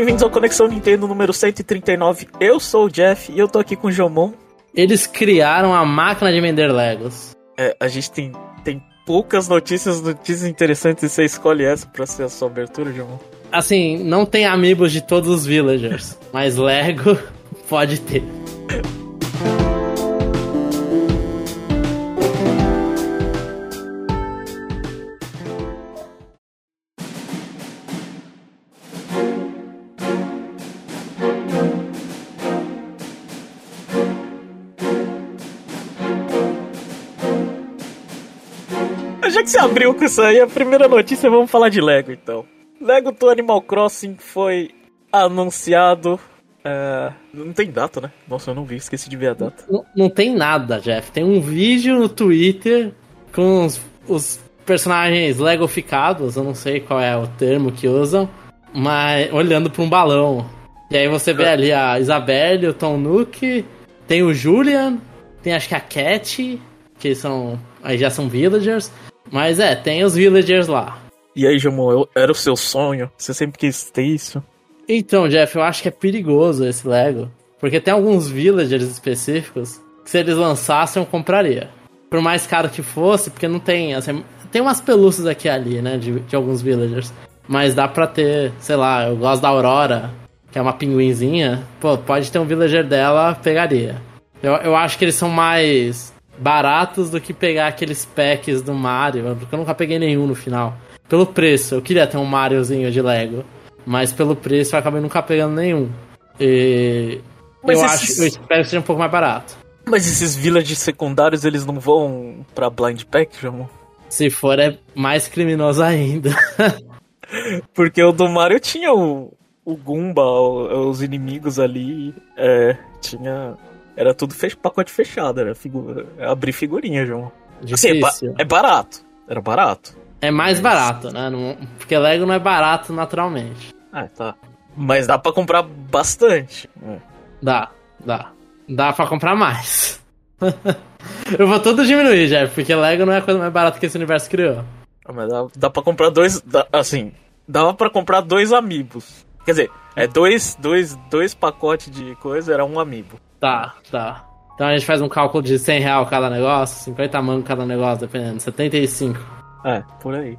bem-vindos ao Conexão Nintendo número 139. Eu sou o Jeff e eu tô aqui com o Jomon. Eles criaram a máquina de vender Legos. É, a gente tem, tem poucas notícias, notícias interessantes e você escolhe essa pra ser a sua abertura, Jomon. Assim, não tem amigos de todos os villagers, mas Lego pode ter. Abriu com isso aí, a primeira notícia, vamos falar de Lego então. Lego do Animal Crossing foi anunciado. é, não tem data, né? Nossa, eu não vi, esqueci de ver a data. Não, não tem nada, Jeff. Tem um vídeo no Twitter com os, os personagens legoficados, eu não sei qual é o termo que usam, mas olhando para um balão. E aí você vê ali a Isabelle, o Tom Nook, tem o Julian, tem acho que a Cat, que são. Aí já são villagers. Mas é, tem os villagers lá. E aí, Jomon, eu- era o seu sonho? Você sempre quis ter isso? Então, Jeff, eu acho que é perigoso esse Lego. Porque tem alguns villagers específicos que se eles lançassem eu compraria. Por mais caro que fosse, porque não tem. Assim, tem umas pelúcias aqui e ali, né? De, de alguns villagers. Mas dá pra ter, sei lá, eu gosto da Aurora, que é uma pinguinzinha. Pô, pode ter um villager dela, pegaria. Eu, eu acho que eles são mais baratos do que pegar aqueles packs do Mario, porque eu nunca peguei nenhum no final. Pelo preço, eu queria ter um Mariozinho de Lego. Mas pelo preço eu acabei nunca pegando nenhum. E Mas eu esses- acho, eu espero que seja um pouco mais barato. Mas esses villages secundários, eles não vão pra Blind Pack, Jomon? Se for, é mais criminoso ainda. Porque o do Mario tinha o, o Goomba, os inimigos ali. É, tinha. Era tudo fech, pacote fechado, era figu, abrir figurinha, João. Assim, é, ba- é barato. Era barato. É mais barato, né? Não- porque Lego não é barato naturalmente. Ah, tá. Mas dá pra comprar bastante. É. Dá, dá. Dá pra comprar mais. eu vou tudo diminuir, Jeff, porque Lego não é a coisa mais barata que esse universo criou. Ah, Mas dá, dá pra comprar dois. dá- assim, dava pra comprar dois amigos. Quer dizer, é dois, dois, dois pacotes de coisa, era um amigo. Tá, tá. Então a gente faz um cálculo de 100 real cada negócio, 50 mangos cada negócio, dependendo. 75. É, por aí.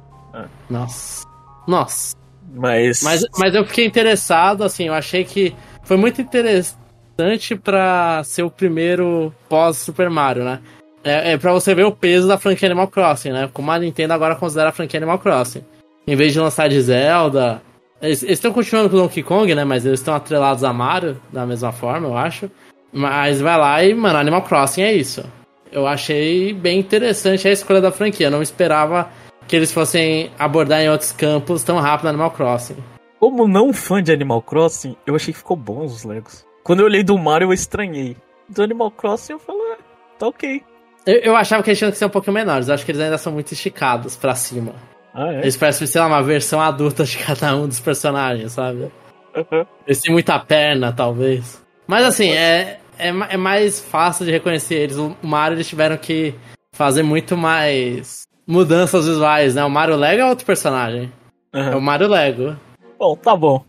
Nossa. Nossa. Mas. Mas, mas eu fiquei interessado, assim, eu achei que foi muito interessante pra ser o primeiro pós-Super Mario, né? É, é pra você ver o peso da franquia Animal Crossing, né? Como a Nintendo agora considera a franquia Animal Crossing. Em vez de lançar de Zelda. Eles eles estão continuando com o Donkey Kong, né? Mas eles estão atrelados a Mario, da mesma forma, eu acho. Mas vai lá e, mano, Animal Crossing é isso. Eu achei bem interessante a escolha da franquia. Eu não esperava que eles fossem abordar em outros campos tão rápido Animal Crossing. Como não fã de Animal Crossing, eu achei que ficou bom os Legos. Quando eu olhei do Mario, eu estranhei. Do Animal Crossing, eu falei, "Ah, tá ok. Eu, eu achava que eles tinham que ser um pouquinho menores. Eu acho que eles ainda são muito esticados pra cima. Ah, é? Eles parecem, sei lá, uma versão adulta de cada um dos personagens, sabe? Aham. Eles têm muita perna, talvez. Mas assim, é, é, é mais fácil de reconhecer eles. O Mario eles tiveram que fazer muito mais mudanças visuais, né? O Mario Lego é outro personagem. Aham. É o Mario Lego. Bom, tá bom.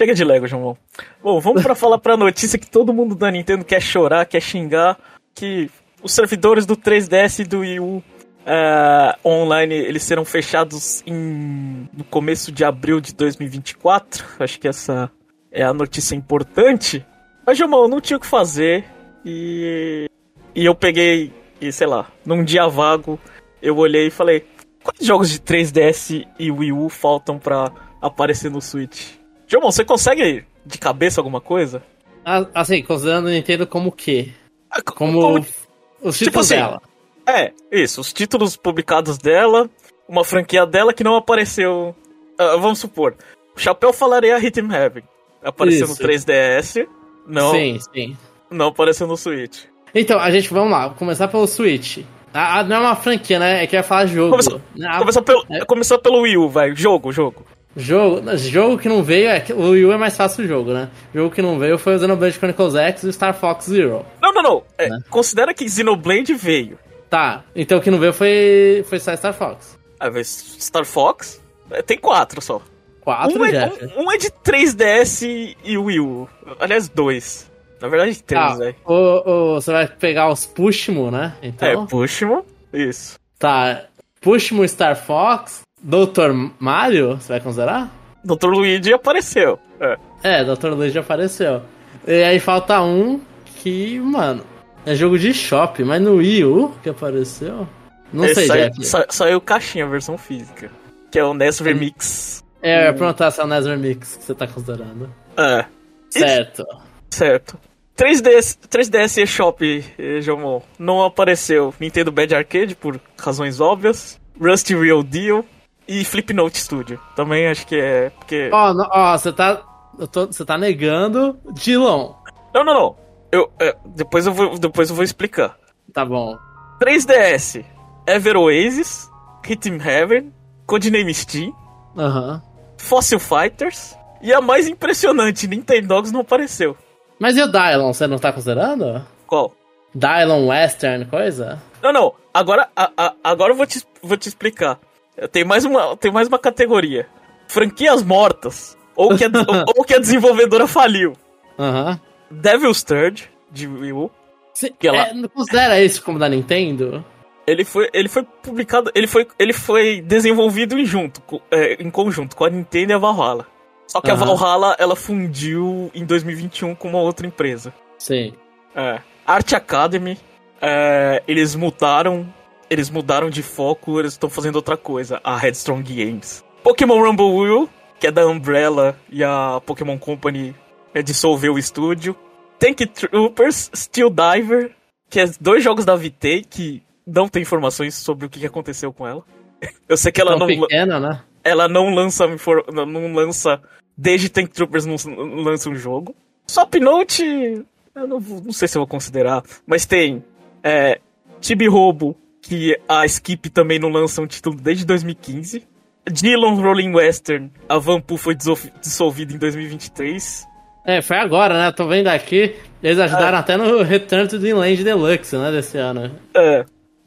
Chega de Lego, João. Bom, vamos pra falar pra notícia que todo mundo da Nintendo quer chorar, quer xingar, que os servidores do 3DS e do Wii U eh, online, eles serão fechados em, no começo de abril de 2024. Acho que essa é a notícia importante. Mas, eu não tinha o que fazer e, e eu peguei, e sei lá, num dia vago, eu olhei e falei, quais jogos de 3DS e Wii U faltam pra aparecer no Switch? João, você consegue de cabeça alguma coisa? Ah, Assim, considerando o Nintendo como o quê? Ah, co- Como como- os Tipo títulos assim, dela. É, isso, os títulos publicados dela, uma franquia dela que não apareceu. ah, vamos supor, o Chapéu Falaria Rhythm Heaven. Apareceu Isso. no 3DS, não, Sim, sim. não apareceu no Switch. Então, a gente, vamos lá, vou começar pelo Switch. Ah, ah, não é uma franquia, né? É que vai falar jogo. Começou- Ah, Começar pelo, é. começar pelo Wii U, vai. Jogo, jogo. Jogo, jogo que não veio, é o Wii U é mais fácil o jogo, né? Jogo que não veio foi o Xenoblade Chronicles X e o Star Fox Zero. Não, não, não. É, Né? Considera que Xenoblade veio. Tá, então o que não veio foi, foi só Star Fox. Aí vai Star Fox. é, tem quatro só. Quatro, Um é, um, um é de 3DS e Wii U. Aliás, dois. Na verdade, três, Tá, velho. você vai pegar os Pushmo, né? Então, É, Pushmo. Isso. tá. Pushmo Star Fox, Dr. Mario, você vai considerar? Dr. Luigi apareceu. É. É, Dr. Luigi apareceu. E aí falta um que, mano, é jogo de shopping, mas no Wii U que apareceu? Não Esse sei, saiu, sa- saiu caixinha, a versão física. Que é o NES Remix. É, eu ia perguntar se é o NES Remix que você tá considerando. É. Certo. Certo. 3DS, 3DS eShop, eh, Jomon, não apareceu Nintendo Bad Arcade, por razões óbvias. Rusty Real Deal e Flipnote Studio. Também acho que é porque... Ó, ó, você tá. eu tô- Você tá negando Dilon. Não, não, não. Eu, é, depois, eu vou, depois eu vou explicar. Tá bom. 3DS, Ever Oasis, Rhythm Heaven, Codename Steam, Aham. Fossil Fighters e a mais impressionante, Nintendogs não apareceu. Mas e o Dylon, você não tá considerando? Qual? Dylon Western, coisa? Não, não. Agora, a- a- agora eu vou te, vou te explicar. Tem mais uma, tem mais uma categoria. Franquias mortas. Ou que a, ou, ou que a desenvolvedora faliu. Aham. Devil's Third, de Wii U. Cê- Que ela- é, não considera isso como da Nintendo? Ele foi, ele foi publicado. Ele foi, ele foi desenvolvido em, junto, é, em conjunto com a Nintendo e a Valhalla. Só que a Aham. Valhalla ela fundiu em 2021 com uma outra empresa. Sim. É. Art Academy, é, eles mudaram. Eles mudaram de foco, eles estão fazendo outra coisa, a Headstrong Games. Pokémon Rumble Wheel, que é da Umbrella e a Pokémon Company é, dissolveu o estúdio. Tank Troopers, Steel Diver, que é dois jogos da VT que não tem informações sobre o que aconteceu com ela. Eu sei que ela Tão não, pequena, né? ela não lança não lança desde Tank Troopers não, lança um jogo. Swap Note, eu não, não sei se eu vou considerar, mas tem é, Tibi Robo, que a Skip também não lança um título desde 2015. Dillon Rolling Western, a Vampu foi dissol- dissolvida em 2023. É, foi agora, né? Tô vendo aqui. Eles ajudaram até no Return to the Land Deluxe, né? Desse ano. É,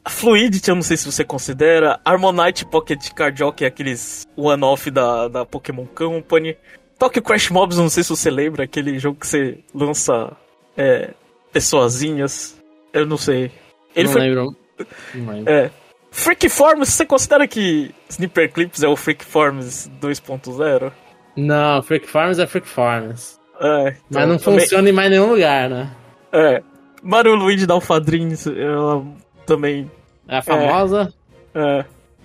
Fluidity, eu não sei se você considera. Harmonite Pocket Card Jockey, aqueles one-off da, da Pokémon Company. Tokyo Crash Mobs, eu não sei se você lembra, aquele jogo que você lança é, pessoazinhas. Eu não sei. Ele não foi. lembro. Não lembro. É. Freak Forms, você considera que Sniper Clips é o Freak Forms 2.0? Não, Freak Farms é Freak Farms. É, Mas então, não também- funciona em mais nenhum lugar, né? É. Mario Luigi da Alphadrins, ela também É a famosa. É.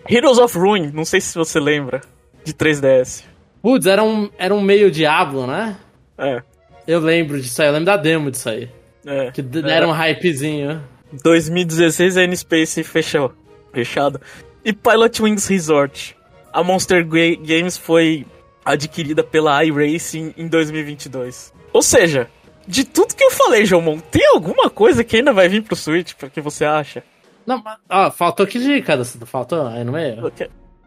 Heroes of Ruin, não sei se você lembra, de 3DS. Putz, era um, era um meio Diablo, né? É. Eu lembro disso aí, eu lembro da demo disso aí. É. Que d- era um hypezinho. 2016 a N-Space fechou. Fechado. E Pilot Wings Resort. A Monster Ga- Games foi adquirida pela iRacing em 2022. Ou seja, de tudo que eu falei, Jomon, tem alguma coisa que ainda vai vir pro Switch, o que você acha? Não, mas, ó, faltou que dica, não faltou aí no meio?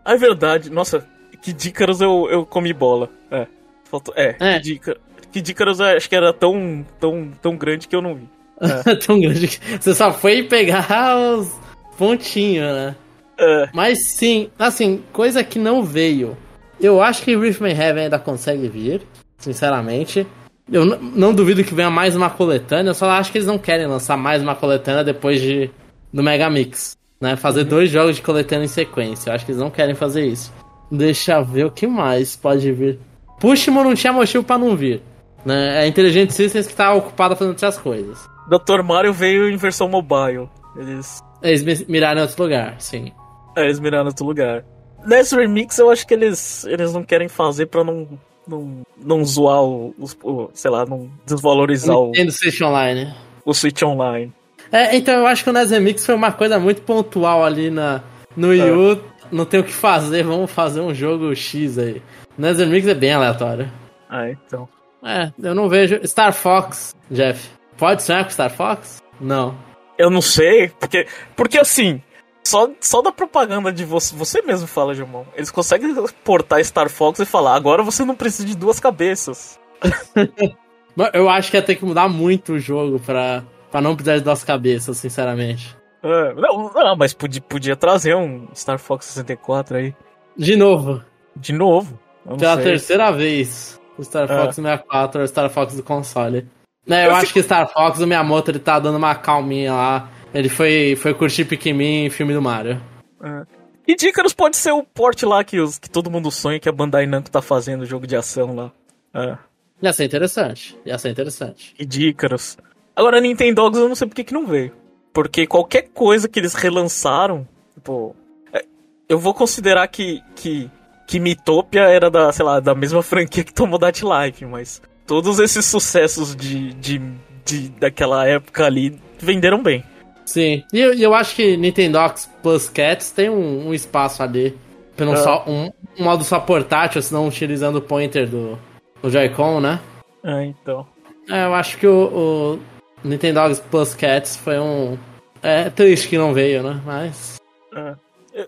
Ah, É verdade, nossa, que Dícaros eu, eu comi bola. É. Faltou, é, É. que Dícaros. Que acho que era tão, tão, tão grande que eu não vi. Tão grande que você só foi pegar os pontinhos, né? É. Mas sim, assim, coisa que não veio. Eu acho que Riftman Heaven ainda consegue vir, sinceramente. Eu não duvido que venha mais uma coletânea, eu só acho que eles não querem lançar mais uma coletânea depois de do Mega Mix, né? Fazer dois jogos de coletânea em sequência. Eu acho que eles não querem fazer isso. Deixa eu ver o que mais pode vir. Pushmo não tinha motivo pra não vir. Né? É a Intelligent Systems que tá ocupada fazendo outras coisas. Dr. Mario veio em versão mobile. Eles, Eles mi- miraram em outro lugar, sim. é, eles miraram em outro lugar. Nesse remix eu acho que eles, eles não querem fazer pra não, não, não zoar o, o- sei lá, não desvalorizar o, Nintendo Switch Online. o Switch Online. É, então eu acho que o NES Remix foi uma coisa muito pontual ali na, no Wii U. Não tem o que fazer, vamos fazer um jogo X aí. O NES Remix é bem aleatório. Ah, então. É, eu não vejo. Star Fox, Jeff. Pode sonhar com Star Fox? Não. Eu não sei, porque, porque assim, só, só da propaganda de você, você mesmo fala, Gilmão, eles conseguem portar Star Fox e falar, agora você não precisa de duas cabeças. Eu acho que ia ter que mudar muito o jogo pra, pra não precisar de duas cabeças, sinceramente. É, não, não, mas podia, podia trazer um Star Fox 64 aí. De novo. De novo. Pela sei. terceira vez, o Star É. Fox 64 é o Star Fox do console. Né, eu, Eu acho fico- que Star Fox, o Miyamoto, ele tá dando uma calminha lá. Ele foi, foi curtir Pikmin em filme do Mario. É. E Dícaros pode ser o porte lá que, os, que todo mundo sonha que a Bandai Namco tá fazendo, o jogo de ação lá. É. Ia ser interessante. Ia ser interessante. E Dícaros. Agora, Nintendogs eu não sei por que que não veio. Porque qualquer coisa que eles relançaram, tipo. é, eu vou considerar que, que, que Mitopia era da, sei lá, da mesma franquia que Tomodachi Life, mas todos esses sucessos de, de, de daquela época ali venderam bem. Sim. E eu, eu acho que Nintendox Plus Cats tem um, um espaço ali. Não É. só, um, um modo só portátil, senão utilizando o pointer do, do Joy-Con, né? É, então. É, eu acho que o, o Nintendogs Plus Cats foi um. É triste que não veio, né? Mas. É.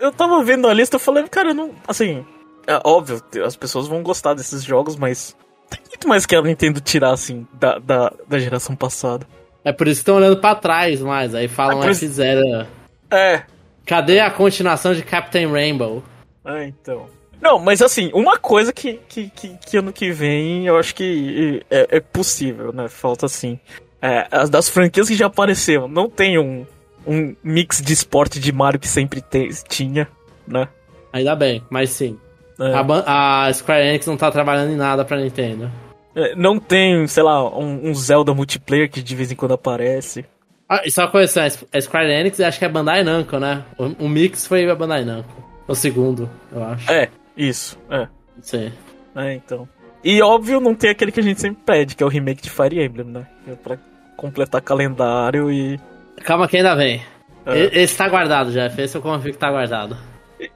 Eu- tava vendo a lista, eu falei, cara, eu não. Assim, é óbvio, as pessoas vão gostar desses jogos, mas tem muito mais que a Nintendo tirar, assim, da, da, da geração passada. É por isso que estão olhando pra trás mais. Aí falam É isso- F0. É, Cadê a continuação de Captain Rainbow? é, então. Não, mas assim, uma coisa que, que, que, que ano que vem eu acho que é, é possível, né? Falta assim. É, as das franquias que já apareceram, não tem um, um mix de esporte de Mario que sempre tinha, né? Ainda bem, mas sim. É. A, a Square Enix não tá trabalhando em nada pra Nintendo. É, Não tem, sei lá, um, um Zelda multiplayer que de vez em quando aparece. Ah, e só coisa, assim, a Square Enix acho que é a Bandai Namco, né? O, o mix foi a Bandai Namco. O segundo, eu acho. É, isso, é. Sim. É, então. E óbvio, não tem aquele que a gente sempre pede, que é o remake de Fire Emblem, né? É pra completar calendário e. Calma que ainda vem. É. Esse tá guardado, Jeff. Esse eu confio que tá guardado.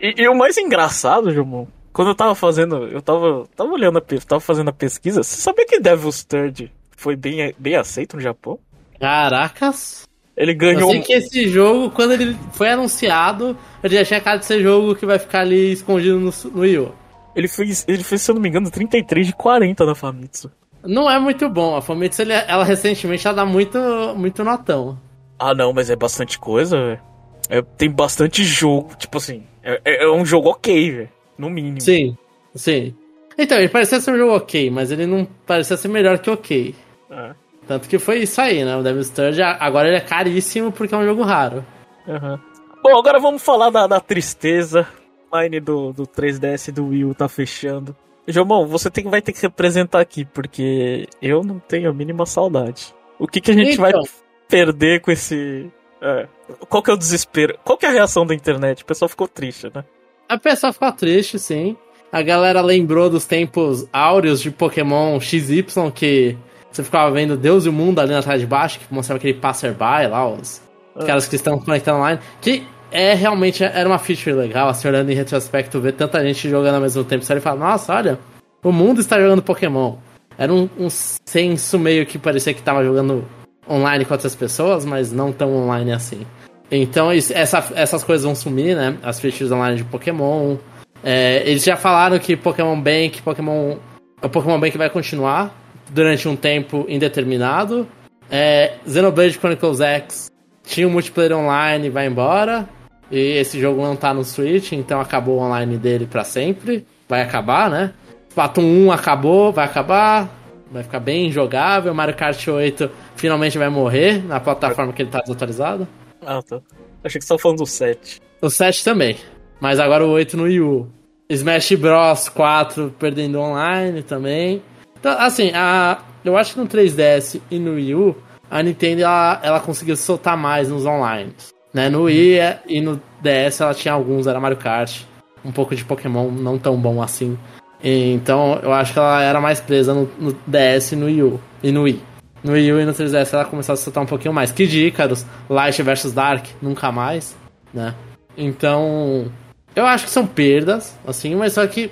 E, e o mais engraçado, Jumon, quando eu tava fazendo. Eu tava. Tava olhando a tava fazendo a pesquisa, você sabia que Devil's Third foi bem, bem aceito no Japão? Caracas. Ele Eu ganhou. sei que esse jogo, quando ele foi anunciado, ele já tinha cara de ser jogo que vai ficar ali escondido no, no Wii U. Ele fez, ele fez, se eu não me engano, 33 de 40 na Famitsu. Não é muito bom. A Famitsu, ele- ela recentemente, ela dá muito, muito notão. Ah, não, mas é bastante coisa, velho. É, tem bastante jogo, tipo assim. É, é- é um jogo ok, velho. No mínimo. Sim, sim. Então, ele parecia ser um jogo ok, mas ele não parecia ser melhor que ok. É. Tanto que foi isso aí, né? O Devil's Third, agora ele é caríssimo porque é um jogo raro. Aham. Bom, agora vamos falar da, da tristeza. Line do, do 3DS e do Wii U tá fechando. Jomão, você tem, vai ter que representar aqui, porque eu não tenho a mínima saudade. O que, que a gente vai Então. perder com esse. é, qual que é o desespero? Qual que é a reação da internet? O pessoal ficou triste, né? A pessoa ficou triste, sim. A galera lembrou dos tempos áureos de Pokémon XY que você ficava vendo Deus e o mundo ali na trás de baixo, que mostrava aquele passerby lá, os caras que estão conectando online. Que é realmente era uma feature legal, assim, olhando em retrospecto, ver tanta gente jogando ao mesmo tempo. Você e fala, nossa, olha, o mundo está jogando Pokémon. Era um, um senso meio que parecia que tava jogando online com outras pessoas, mas não tão online assim. Então isso- essa- essas coisas vão sumir, né? As features online de Pokémon. É, eles já falaram que Pokémon Bank, Pokémon. O Pokémon Bank vai continuar durante um tempo indeterminado. É, Xenoblade Chronicles X tinha um multiplayer online, vai embora. E esse jogo não tá no Switch, então acabou o online dele pra sempre. Vai acabar, né? Splatoon 1 acabou, vai acabar. Vai ficar bem jogável. Mario Kart 8 finalmente vai morrer na plataforma que ele tá desatualizado. Ah, tá. Achei que você tava falando do 7. O 7 também. Mas agora o 8 no Wii U. Smash Bros 4 perdendo online também. Então, assim, a, eu acho que no 3DS e no Wii U, a Nintendo ela, ela conseguiu se soltar mais nos online. Né? No Wii é- e no DS ela tinha alguns, era Mario Kart. Um pouco de Pokémon, não tão bom assim. E, então eu acho que ela era mais presa no, no DS e no Wii U. E no Wii. No Wii U e no 3DS ela começou a soltar um pouquinho mais. Kid Icarus, Light vs Dark, nunca mais, né? Então, eu acho que são perdas, assim, mas só que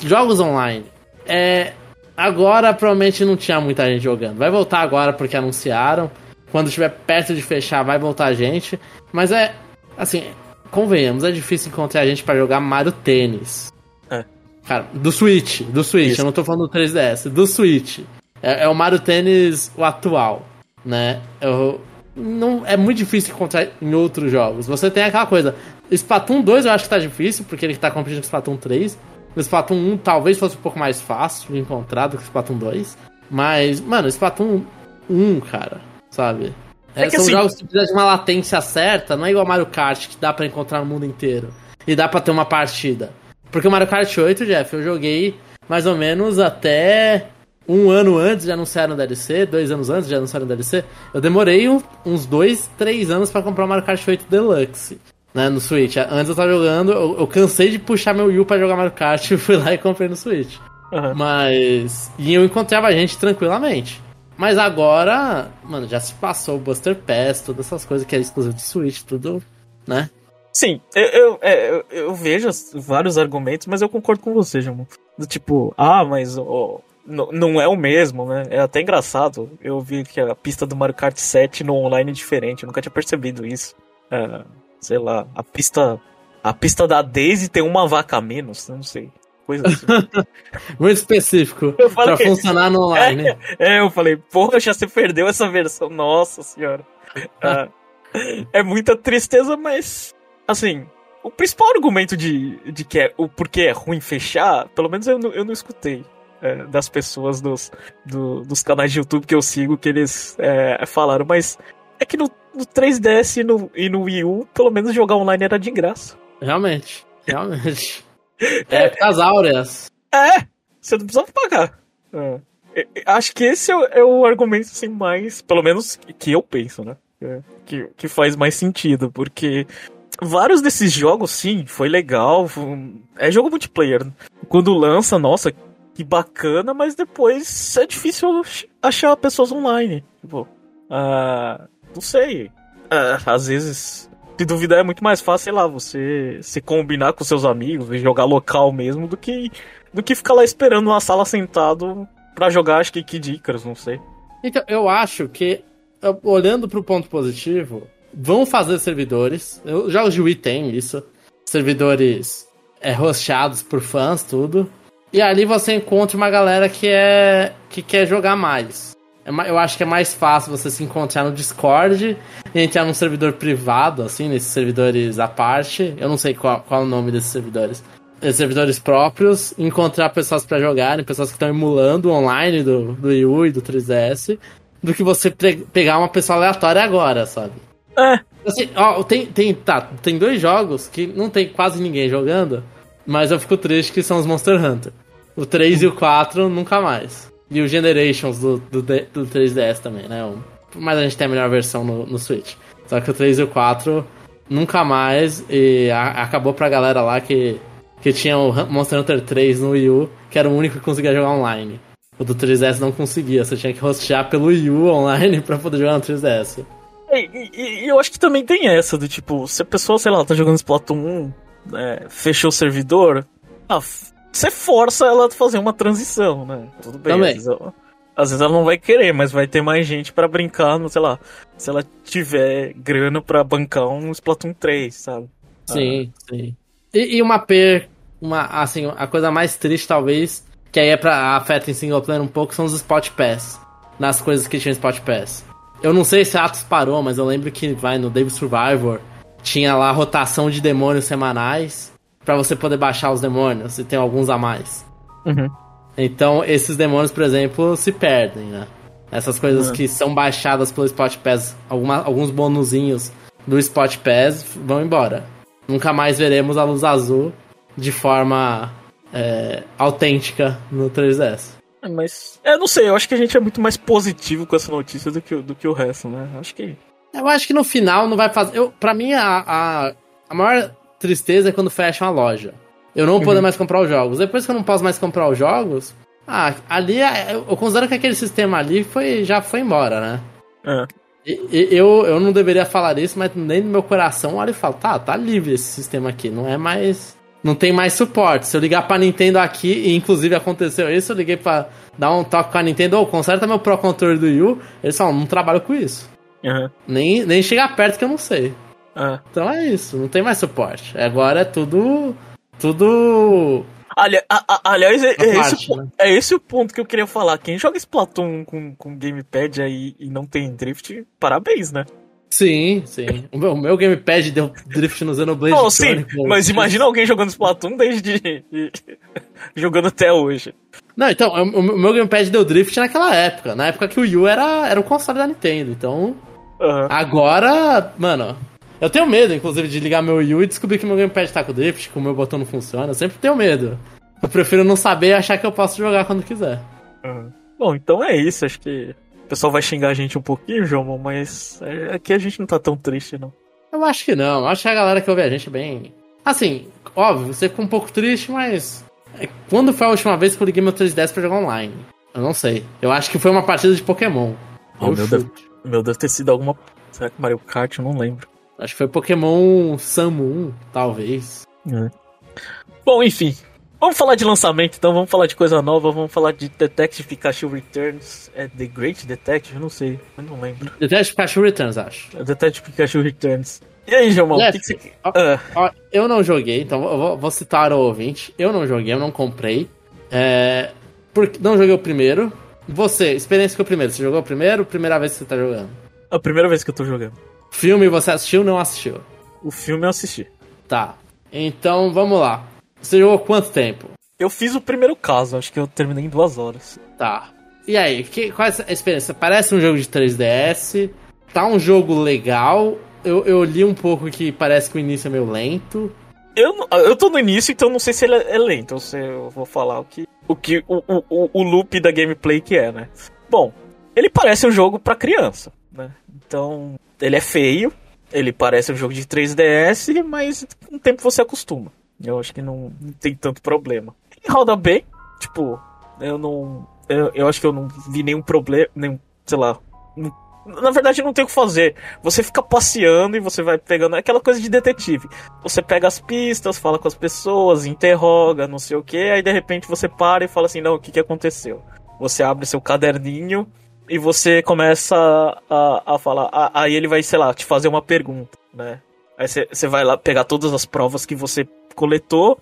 jogos online. É, agora provavelmente não tinha muita gente jogando. Vai voltar agora porque anunciaram. Quando estiver perto de fechar, vai voltar gente. Mas é, assim, convenhamos, é difícil encontrar gente pra jogar Mario Tênis. É. Cara, do Switch, do Switch, Isso. eu não tô falando do 3DS, do Switch. É, é o Mario Tênis o atual, né? Eu, não, é muito difícil encontrar em outros jogos. Você tem aquela coisa. Splatoon 2 eu acho que tá difícil, porque ele tá competindo com Splatoon 3. O Splatoon 1 talvez fosse um pouco mais fácil de encontrar do que o Splatoon 2. Mas, mano, Splatoon 1, cara, sabe? É, É são assim- jogos que precisam de uma latência certa, não é igual Mario Kart que dá pra encontrar no mundo inteiro. E dá pra ter uma partida. Porque o Mario Kart 8, Jeff, eu joguei mais ou menos até um ano antes de anunciar o DLC, dois anos antes de anunciar o DLC. Eu demorei um- uns dois, três anos pra comprar o Mario Kart 8 Deluxe. Né, no Switch. Antes eu tava jogando, eu, eu cansei de puxar meu Wii U pra jogar Mario Kart e fui lá e comprei no Switch. Aham. Mas. E eu encontrava gente tranquilamente. Mas agora, mano, já se passou o Buster Pass, todas essas coisas que é exclusivo de Switch, tudo, né? Sim, eu, eu, é, eu, eu vejo vários argumentos, mas eu concordo com você, Jamon. Do tipo, ah, mas n- não é o mesmo, né? É até engraçado. Eu vi que a pista do Mario Kart 7 no online é diferente, eu nunca tinha percebido isso. É, sei lá, a pista. A pista da Daisy tem uma vaca a menos, não sei. Coisa assim. Muito específico pra funcionar no online. É, eu falei, poxa, você perdeu essa versão, nossa senhora. Ah, é muita tristeza, mas, assim, o principal argumento de, de que é o porquê é ruim fechar, pelo menos eu não, eu não escutei é, das pessoas dos, do- dos canais de YouTube que eu sigo que eles é, falaram, mas é que no, no 3DS e no, e no Wii U, pelo menos jogar online era de graça. Realmente, realmente. Épocas áureas. É, você não precisava pagar. É. É, é, Acho que esse é o, é o argumento assim, mais, pelo menos que- eu penso, né? É, que, que faz mais sentido, porque vários desses jogos, sim, foi legal. é jogo multiplayer. Quando lança, nossa, que bacana, mas depois é difícil achar pessoas online. Tipo, ah, não sei. Ah, às vezes, se duvidar, é muito mais fácil, sei lá, você se combinar com seus amigos e jogar local mesmo do que do que ficar lá esperando na sala sentado pra jogar, acho que Kid Icarus, não sei. Então, eu acho que, eu- olhando pro ponto positivo, vão fazer servidores. Jogos de Wii tem isso. Servidores é, por fãs, tudo. E ali você encontra uma galera que é que quer jogar mais. É Eu acho que é mais fácil você se encontrar no Discord e entrar num servidor privado, assim, nesses servidores à parte. Eu não sei qual, qual é o nome desses servidores. Esses servidores próprios, encontrar pessoas pra jogarem, pessoas que estão emulando online do, do Wii U e do 3DS, do que você pegar uma pessoa aleatória agora, sabe? É, Assim, ó, tem, tem, tá, tem dois jogos que não tem quase ninguém jogando, mas eu fico triste que são os Monster Hunter. O 3 e o 4 nunca mais. E o Generations do, do, do 3DS também, né? Mas a gente tem a melhor versão no, no Switch. Só que o 3 e o 4 nunca mais. E a- acabou pra galera lá que, que tinha o Monster Hunter 3 no Wii U, que era o único que conseguia jogar online. O do 3DS não conseguia, você tinha que hostear pelo Wii U online pra poder jogar no 3DS. e, e- e eu acho que também tem essa do tipo, se a pessoa, sei lá, tá jogando Splatoon 1, é, fechou o servidor, ah, você força ela a fazer uma transição, né? Tudo bem. Também. Às vezes, ela, às vezes ela não vai querer, mas vai ter mais gente pra brincar, no, sei lá, se ela tiver grana pra bancar um Splatoon 3, sabe? Sim, sim. E, e uma per. Uma, assim, a coisa mais triste, talvez, que aí é pra afeta em single player um pouco, são os Spot Pass. Nas coisas que tinha Spot Pass. Eu não sei se a Atos parou, mas eu lembro que vai no Devil Survivor. Tinha lá rotação de demônios semanais. Pra você poder baixar os demônios, e tem alguns a mais. Uhum. Então, esses demônios, por exemplo, se perdem, né? Essas coisas Uhum. que são baixadas pelo Spot Pass, alguma, alguns bonuzinhos do Spot Pass vão embora. Nunca mais veremos a luz azul de forma é, autêntica no 3DS. É, Mas, é, não sei, eu acho que a gente é muito mais positivo com essa notícia do que, o- do que o resto, né? Acho que. Eu acho que no final não vai fazer. Eu, pra mim, a, a, a maior tristeza é quando fecha uma loja. Eu não vou poder mais comprar os jogos. Depois que eu não posso mais comprar os jogos, ah, ali é- eu considero que aquele sistema ali foi, já foi embora, né? É. E- Eu, eu não deveria falar isso, mas nem no meu coração olha e falo, tá, tá livre esse sistema aqui, não é mais. Não tem mais suporte. Se eu ligar pra Nintendo aqui, e inclusive aconteceu isso, eu liguei pra dar um toque com a Nintendo, ô, conserta meu Pro Controller do Wii U. Eles falam, não trabalho com isso. Aham. Nem, nem chegar perto que eu não sei. É. Então é isso, não tem mais suporte. Agora é tudo. Tudo. Ali- a- a- aliás, é, é parte, esse, né? é esse o ponto que eu queria falar. Quem joga Splatoon com, com Gamepad aí e não tem drift, parabéns, né? Sim, sim. O meu, meu gamepad deu drift no Xenoblade. Não, sim, mas imagina alguém jogando Splatoon desde. jogando até hoje. Não, então, o, o meu gamepad deu drift naquela época. Na época que o Wii U era, era o console da Nintendo. Então. Uhum. Agora, mano. Eu tenho medo, inclusive, de ligar meu Wii U e descobrir que meu gamepad tá com drift, que o meu botão não funciona. Eu sempre tenho medo. Eu prefiro não saber e achar que eu posso jogar quando quiser. Uhum. Bom, então é isso. Acho que o pessoal vai xingar a gente um pouquinho, João, mas é, aqui a gente não tá tão triste, não. Eu acho que não. Acho que a galera que ouve a gente é bem. Assim, óbvio, você ficou um pouco triste, mas. É, quando foi a última vez que eu liguei meu 3DS pra jogar online? Eu não sei. Eu acho que foi uma partida de Pokémon. Oh, meu, deve, meu, deve ter sido alguma. Será que Mario Kart? Eu não lembro. Acho que foi Pokémon Sun talvez. É. Bom, enfim. Vamos falar de lançamento, então vamos falar de coisa nova, vamos falar de Detective Pikachu Returns. É The Great Detective? Eu não sei, eu não lembro. Detective Pikachu Returns, acho. É Detective Pikachu Returns. E aí, João, o que, que você... Ah. Eu não joguei, então vou, vou, citar o ouvinte. Eu não joguei, eu não comprei. É, porque não joguei o primeiro. Você, experiência com o primeiro. Você jogou o primeiro primeira vez que você tá jogando? A primeira vez que eu tô jogando. Filme você assistiu ou não assistiu? O filme eu assisti. Tá. Então vamos lá. Você jogou quanto tempo? Eu fiz o primeiro caso, acho que eu terminei em duas horas. Tá. E aí, que, qual é a experiência? Parece um jogo de 3DS, tá um jogo legal. Eu, eu li um pouco que parece que o início é meio lento. Eu, eu tô no início, então não sei se ele é lento. Eu, sei, eu vou falar o que o, que, o, o, o loop da gameplay que é, né? Bom, ele parece um jogo para criança, né? Então, ele é feio, ele parece um jogo de 3DS, mas com o tempo você acostuma. Eu acho que não, não tem tanto problema. Ele roda bem, tipo, eu não. Eu, eu acho que eu não vi nenhum problema, nem, sei lá. na verdade, não tem o que fazer. Você fica passeando e você vai pegando. É aquela coisa de detetive. Você pega as pistas, fala com as pessoas, interroga, não sei o que, aí de repente você para e fala assim: não, o que, que aconteceu? Você abre seu caderninho e você começa a, a falar. aí ele vai, sei lá, te fazer uma pergunta, né? Aí você vai lá pegar todas as provas que você coletou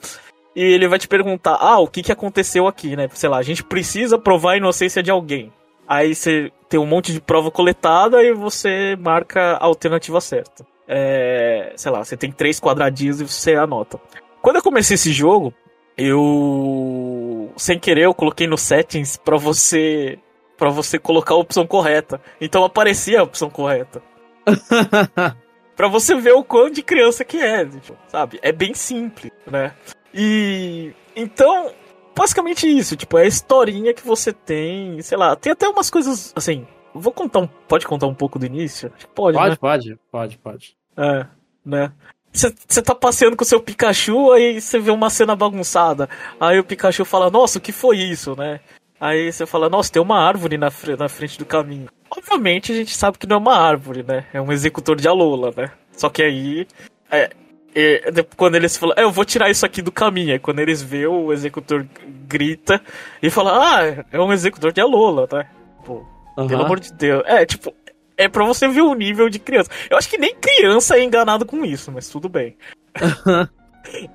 e ele vai te perguntar: ah, o que, que aconteceu aqui, né? Sei lá, a gente precisa provar a inocência de alguém. Aí você tem um monte de prova coletada e você marca a alternativa certa. É, sei lá, você tem três quadradinhos e você anota. Quando eu comecei esse jogo, eu sem querer eu coloquei no settings para você para você colocar a opção correta. Então aparecia a opção correta. para você ver o quão de criança que é, tipo, sabe? É bem simples, né? E então, basicamente isso, tipo, é a historinha que você tem, sei lá, tem até umas coisas assim. Vou contar um, pode contar um pouco do início? Pode, pode, né? pode, pode, pode. É, né? Você tá passeando com o seu Pikachu, aí você vê uma cena bagunçada. Aí o Pikachu fala, nossa, o que foi isso, né? Aí você fala, nossa, tem uma árvore na, na frente do caminho. Obviamente a gente sabe que não é uma árvore, né? É um executor de Alola, né? Só que aí. É, é, quando eles falam, é, eu vou tirar isso aqui do caminho. Aí quando eles vê o executor grita e fala, ah, é um executor de Alola, né? Pô, uhum. pelo amor de Deus. É, tipo, é pra você ver o nível de criança. Eu acho que nem criança é enganado com isso, mas tudo bem.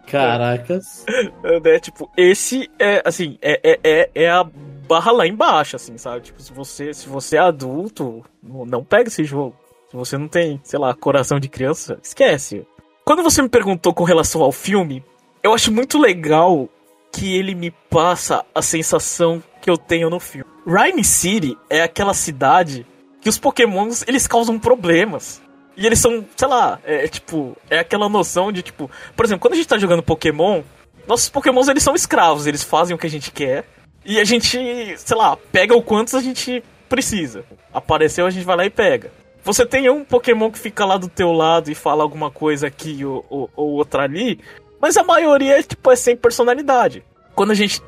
Caracas. É, né, tipo, esse é, assim, é, é, é, é a barra lá embaixo, assim, sabe? Tipo, se você, se você é adulto, não pega esse jogo. Se você não tem, sei lá, coração de criança, esquece. Quando você me perguntou com relação ao filme, eu acho muito legal que ele me passa a sensação que eu tenho no filme. Rhyme City é aquela cidade que os pokémons, eles causam problemas. E eles são, sei lá, é, tipo, é aquela noção de tipo, por exemplo, quando a gente tá jogando Pokémon, nossos Pokémons eles são escravos, eles fazem o que a gente quer. E a gente, sei lá, pega o quantos a gente precisa. Apareceu, a gente vai lá e pega. Você tem um Pokémon que fica lá do teu lado e fala alguma coisa aqui ou, ou, ou outra ali, mas a maioria tipo, é sem personalidade. Quando a gente,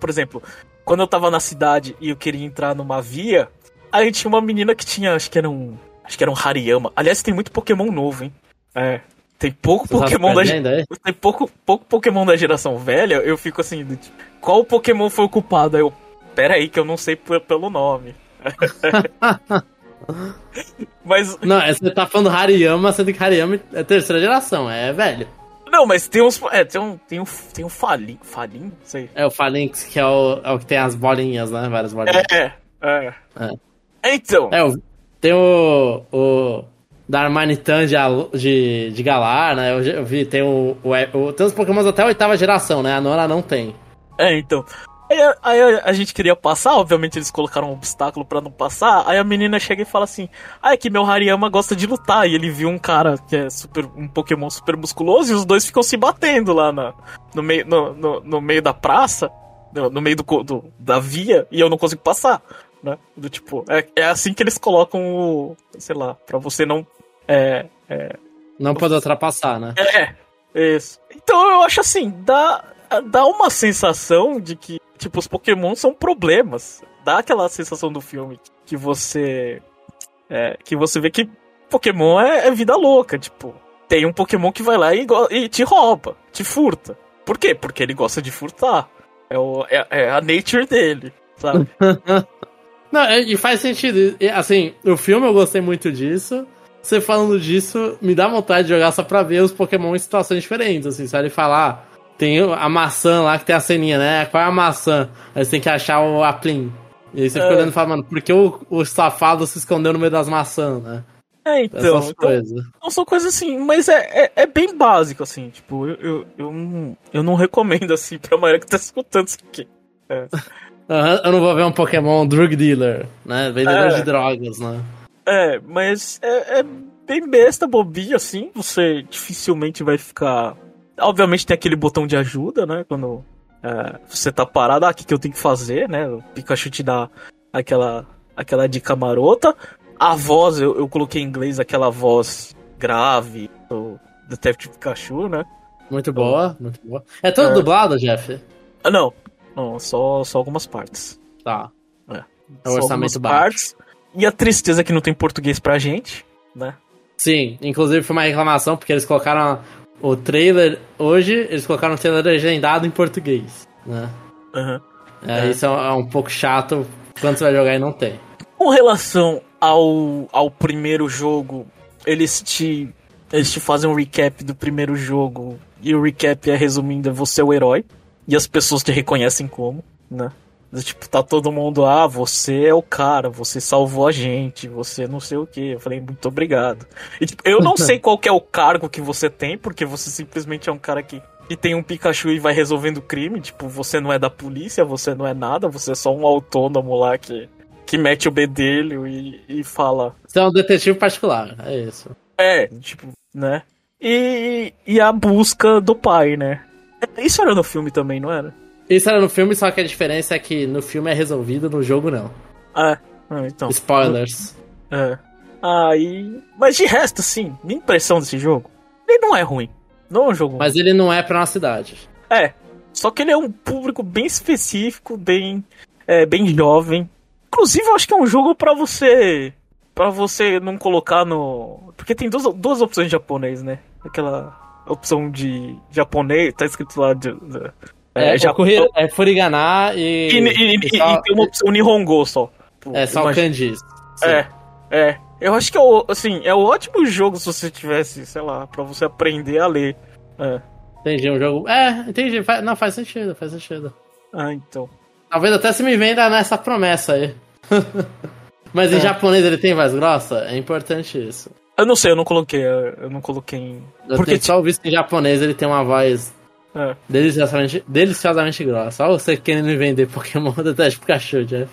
por exemplo, quando eu tava na cidade e eu queria entrar numa via, aí tinha uma menina que tinha, acho que era um Acho que era um Hariyama. Aliás, tem muito Pokémon novo, hein? É. Tem pouco Você Pokémon da ainda, é? Tem pouco, pouco Pokémon da geração velha, eu fico assim, qual Pokémon foi ocupado? Aí eu, pera aí que eu não sei pelo nome. mas. Não, é, você tá falando Hariyama, sendo que Hariyama é terceira geração, é velho. Não, mas tem uns. É, tem um. Tem um, tem um Falim. Falim? Sei. É, o Falinx, que é o, é o que tem as bolinhas, né? Várias bolinhas. É, é. é. Então. É, tem o, o da Armanitan de, de, de Galar, né? Eu, eu vi, tem o, o, o, Tem os Pokémons até a oitava geração, né? A nona não tem. É, então. Aí, aí, a gente queria passar, obviamente eles colocaram um obstáculo para não passar. Aí a menina chega e fala assim: Ah, é que meu Hariyama gosta de lutar. E ele viu um cara que é super, um Pokémon super musculoso e os dois ficam se batendo lá na, no, meio, no, no, no meio da praça, no, no meio do, do, da via, e eu não consigo passar. Né? Do tipo, é, é assim que eles colocam o. Sei lá, pra você não. É, é, não pode ultrapassar, né? É, isso. Então eu acho assim, dá, dá uma sensação de que tipo, os Pokémon são problemas. Dá aquela sensação do filme que você. É, que você vê que Pokémon é, é, vida louca, tipo. Tem um Pokémon que vai lá e, e, te rouba, te furta. Por quê? Porque ele gosta de furtar. É, o, é, é a nature dele, sabe? Não, é, e faz sentido. Assim, o filme eu gostei muito disso. Você falando disso, me dá vontade de jogar só pra ver os Pokémon em situações diferentes, assim, ele falar, tem a maçã lá que tem a ceninha, né? Qual é a maçã? Aí você tem que achar o Aplim. E aí você fica é. olhando e fala, mano, por que o, o safado se escondeu no meio das maçãs, né? É, então. Essas então coisas. Não são coisas assim, mas é, é, é, bem básico, assim. Tipo, eu, eu, eu, não, eu não recomendo, assim, pra maioria que tá escutando isso aqui. É. eu não vou ver um Pokémon drug dealer, né? Vendedor é. de drogas, né? É, mas é, é bem besta, bobinho, assim. Você dificilmente vai ficar Obviamente tem aquele botão de ajuda, né? Quando é, você tá parado, ah, o que, que eu tenho que fazer, né? O Pikachu te dá aquela, aquela dica marota. A voz, eu, eu coloquei em inglês aquela voz grave do Detective Pikachu, né? Muito boa, muito boa. É todo é... dublado, Jeff? Ah, não. Não, só, só algumas partes. Tá. É. É o orçamento baixo. Partes. E a tristeza é que não tem português pra gente, né? Sim, inclusive foi uma reclamação porque eles colocaram o trailer, hoje, eles colocaram o trailer legendado em português, né? Uhum. É, é. Isso é um pouco chato quando você vai jogar e não tem. Com relação ao, ao primeiro jogo, eles te, eles te fazem um recap do primeiro jogo, e o recap é resumindo, é você é o herói, e as pessoas te reconhecem como, né? Tipo, tá todo mundo, ah, você é o cara, você salvou a gente, você não sei o que. Eu falei, muito obrigado. E, tipo, eu não sei qual é o cargo que você tem, porque você simplesmente é um cara que, que tem um Pikachu e vai resolvendo crime. Tipo, você não é da polícia, você não é nada, você é só um autônomo lá que, que mete o bedelho e, e fala. Você é um detetive particular, é isso. É, tipo, né? E, e a busca do pai, né? Isso era no filme também, não era? Isso era no filme, só que a diferença é que no filme é resolvido, no jogo não. É, ah, então. Spoilers. É. Aí. Mas de resto, sim, minha impressão desse jogo, ele não é ruim. Não é um jogo Mas ele não é pra nossa cidade. É. Só que ele é um público bem específico, bem. É, bem jovem. Inclusive, eu acho que é um jogo para você. para você não colocar no. Porque tem duas, duas opções de japonês, né? Aquela opção de japonês, tá escrito lá de, de é, é, já correr, é Furigana e. E, e, e, só... e, tem uma opção Nihongo só. É, só imagina. o kanjis. É, é. Eu acho que é, o, assim, é um ótimo jogo se você tivesse, sei lá, pra você aprender a ler. É. Entendi, um jogo. É, entendi. Não, faz sentido, faz sentido. Ah, então. Talvez até se me venda nessa promessa aí. Mas em é. japonês ele tem voz grossa? É importante isso. Eu não sei, eu não coloquei. Eu não coloquei em. Eu Porque só ouvi que em japonês ele tem uma voz é. Deliciosamente, deliciosamente grossa. Olha você querendo me vender Pokémon Detetive Pikachu, Jeff.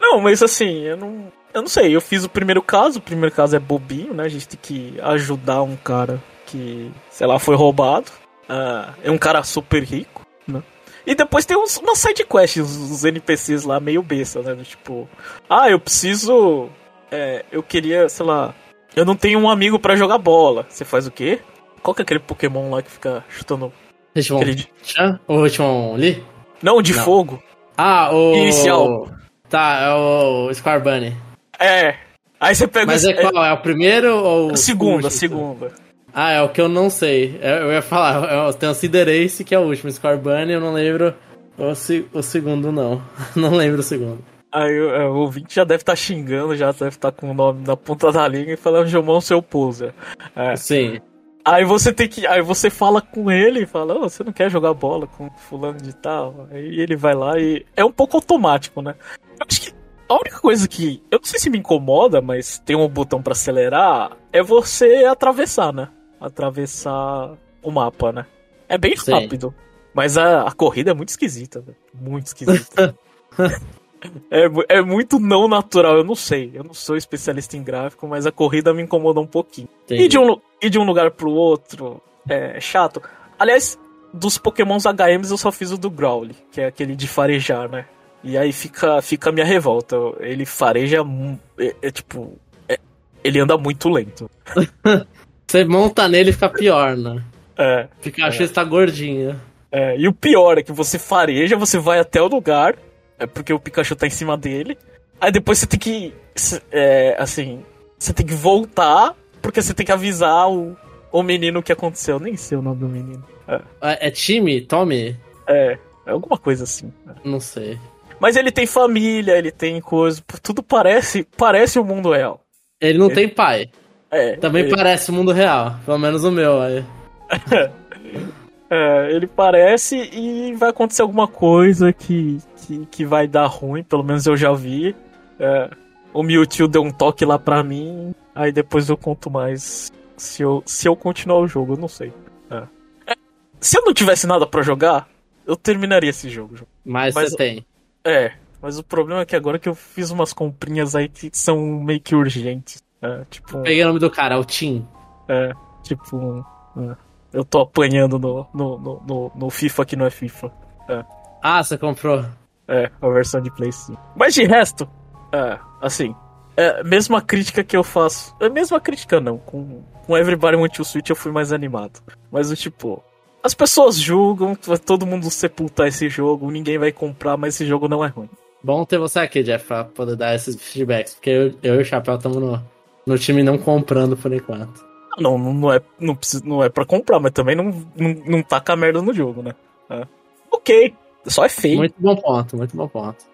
Não, mas assim, eu não. Eu não sei, eu fiz o primeiro caso, o primeiro caso é bobinho, né? A gente tem que ajudar um cara que, sei lá, foi roubado. Uh, é um cara super rico, né? E depois tem uns, umas sidequests, os NPCs lá meio besta, né? Tipo, ah, eu preciso. É, eu queria, sei lá. Eu não tenho um amigo para jogar bola. Você faz o quê? Qual que é aquele Pokémon lá que fica chutando Richmond Aquele... Chan? Ou Richmond Lee? Não, de Não. fogo. Ah, o. Inicial. Tá, é o Square Bunny. É. Aí você pega Mas é qual? É o primeiro ou. Segunda, segunda. Ah, é o que eu não sei. É, eu ia falar, tem o Cinderace, que é o último. Square Bunny, eu não lembro o, o segundo, não. não lembro o segundo. Aí o ouvinte já deve estar tá xingando, já deve estar tá com o nome na ponta da língua e falando Jomão seu poser. É. Sim. Aí você tem que. Aí você fala com ele e fala, oh, você não quer jogar bola com fulano de tal. Aí ele vai lá e. É um pouco automático, né? Eu acho que A única coisa que. Eu não sei se me incomoda, mas tem um botão pra acelerar. É você atravessar, né? Atravessar o mapa, né? É bem Sim. rápido. Mas a, a corrida é muito esquisita, velho. Muito esquisita. é, é muito não natural, eu não sei. Eu não sou especialista em gráfico, mas a corrida me incomoda um pouquinho. E de, um, e de um lugar pro outro é chato. Aliás, dos pokémons HMs eu só fiz o do Growly, que é aquele de farejar, né? E aí fica, fica a minha revolta. Ele fareja. É, é tipo. é- ele anda muito lento. Você monta nele e fica pior, né? É, Pikachu está gordinho. é, e o pior é que você fareja, você vai até o lugar, é porque o Pikachu tá em cima dele. Aí depois você tem que. é, assim. Você tem que voltar, porque você tem que avisar o, o menino o que aconteceu. Nem sei o nome do menino. É, É, time? Tommy? é, é alguma coisa assim. Não sei. Mas ele tem família, ele tem coisa. Tudo parece parece o mundo real. Ele não tem pai. É, Também ele, parece o mundo real. Pelo menos o meu. Aí. é, ele parece e vai acontecer alguma coisa que, que, que vai dar ruim, pelo menos eu já vi. É, o Mewtwo deu um toque lá pra mim, aí depois eu conto mais se eu, se eu continuar o jogo, eu não sei. É. Se eu não tivesse nada pra jogar, eu terminaria esse jogo. Mas, Mas- você tem. É, mas o problema é que agora que eu fiz umas comprinhas aí que são meio que urgentes. É, tipo, Peguei o nome do cara, o Tim. é, tipo, é, eu tô apanhando no, no, no, no, no FIFA que não é FIFA. Ah, você comprou. É, a versão de Play 5. Mas de resto, é, assim, é, mesma crítica que eu faço. É, mesma crítica não, com, com Everybody Want to Switch eu fui mais animado. Mas o tipo, as pessoas julgam, vai todo mundo sepultar esse jogo, ninguém vai comprar, mas esse jogo não é ruim. Bom ter você aqui, Jeff, pra poder dar esses feedbacks. Porque eu, eu e o Chapéu estamos no, no time não comprando por enquanto. Não, não, é, não, precisa, não é pra comprar, mas também não, não, não taca merda no jogo, né? É. Ok, só é feio. Muito bom ponto, muito bom ponto.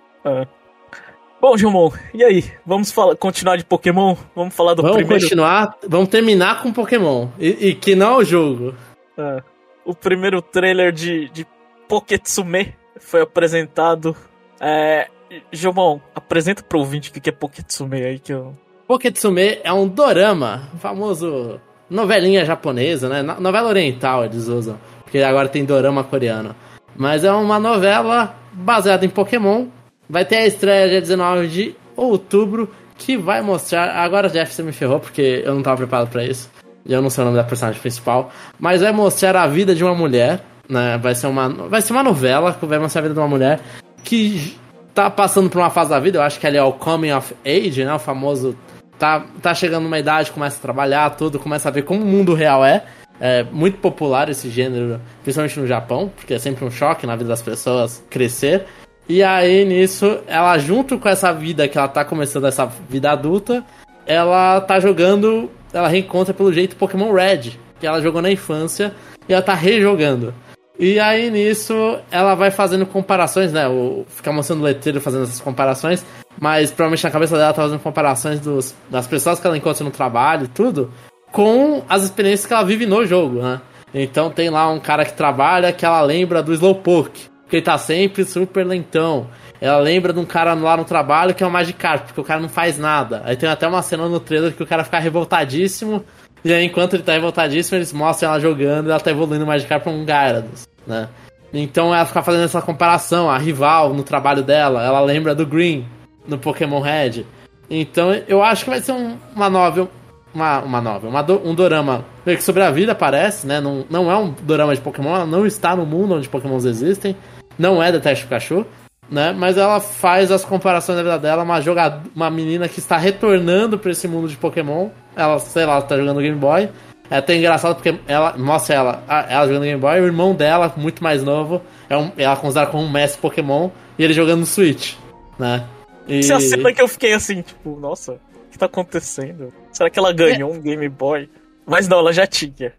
Bom, Gilmon, e aí? Vamos falar, continuar de Pokémon? Vamos falar do Vamos primeiro. continuar, vamos terminar com Pokémon. E, e que não é o jogo. É, o primeiro trailer de, de Poketsume foi apresentado. É, Gilmon, apresenta pro ouvinte o que é Poketsume aí que eu. Poketsume é um dorama, famoso novelinha japonesa, né? No- Novela oriental eles usam, porque agora tem dorama coreano. Mas é uma novela baseada em Pokémon. Vai ter a estreia dia 19 de outubro, que vai mostrar. Agora, Jeff, você me ferrou, porque eu não tava preparado pra isso. Eu não sei o nome da personagem principal. Mas vai mostrar a vida de uma mulher, né? Vai ser uma, vai ser uma novela que vai mostrar a vida de uma mulher que tá passando por uma fase da vida. Eu acho que ali é o coming of age, né? O famoso tá, tá chegando numa idade, começa a trabalhar, tudo, começa a ver como o mundo real é. É muito popular esse gênero, principalmente no Japão, porque é sempre um choque na vida das pessoas crescer. E aí, nisso, ela, junto com essa vida que ela tá começando, essa vida adulta, ela tá jogando. Ela reencontra pelo jeito Pokémon Red, que ela jogou na infância, e ela tá rejogando. E aí nisso ela vai fazendo comparações, né? O, fica mostrando o letreiro fazendo essas comparações, mas provavelmente na cabeça dela tá fazendo comparações dos, das pessoas que ela encontra no trabalho e tudo, com as experiências que ela vive no jogo, né? Então tem lá um cara que trabalha que ela lembra do Slowpoke, porque ele tá sempre super lentão. Ela lembra de um cara lá no trabalho que é o Magikarp, porque o cara não faz nada. Aí tem até uma cena no trailer que o cara fica revoltadíssimo, e aí enquanto ele tá revoltadíssimo, eles mostram ela jogando e ela tá evoluindo o Magikarp pra um Gyarados, né? Então ela fica fazendo essa comparação, a rival no trabalho dela, ela lembra do Green no Pokémon Red. Então eu acho que vai ser um- uma novel, uma, uma novel, uma do- um dorama meio que sobre a vida, parece, né? Não, não é um dorama de Pokémon, ela não está no mundo onde Pokémons existem, não é Detective Pikachu, né? Mas ela faz as comparações da vida dela, uma jogada, uma menina que está retornando para esse mundo de Pokémon. Ela, sei lá, tá jogando Game Boy. É até engraçado porque ela mostra ela, ela jogando Game Boy, o irmão dela, muito mais novo, é um, ela considera como um mestre Pokémon, e ele jogando no Switch, né? E... Essa é a cena que eu fiquei assim, tipo, nossa, o que tá acontecendo? Será que ela ganhou um Game Boy? Mas não, ela já tinha.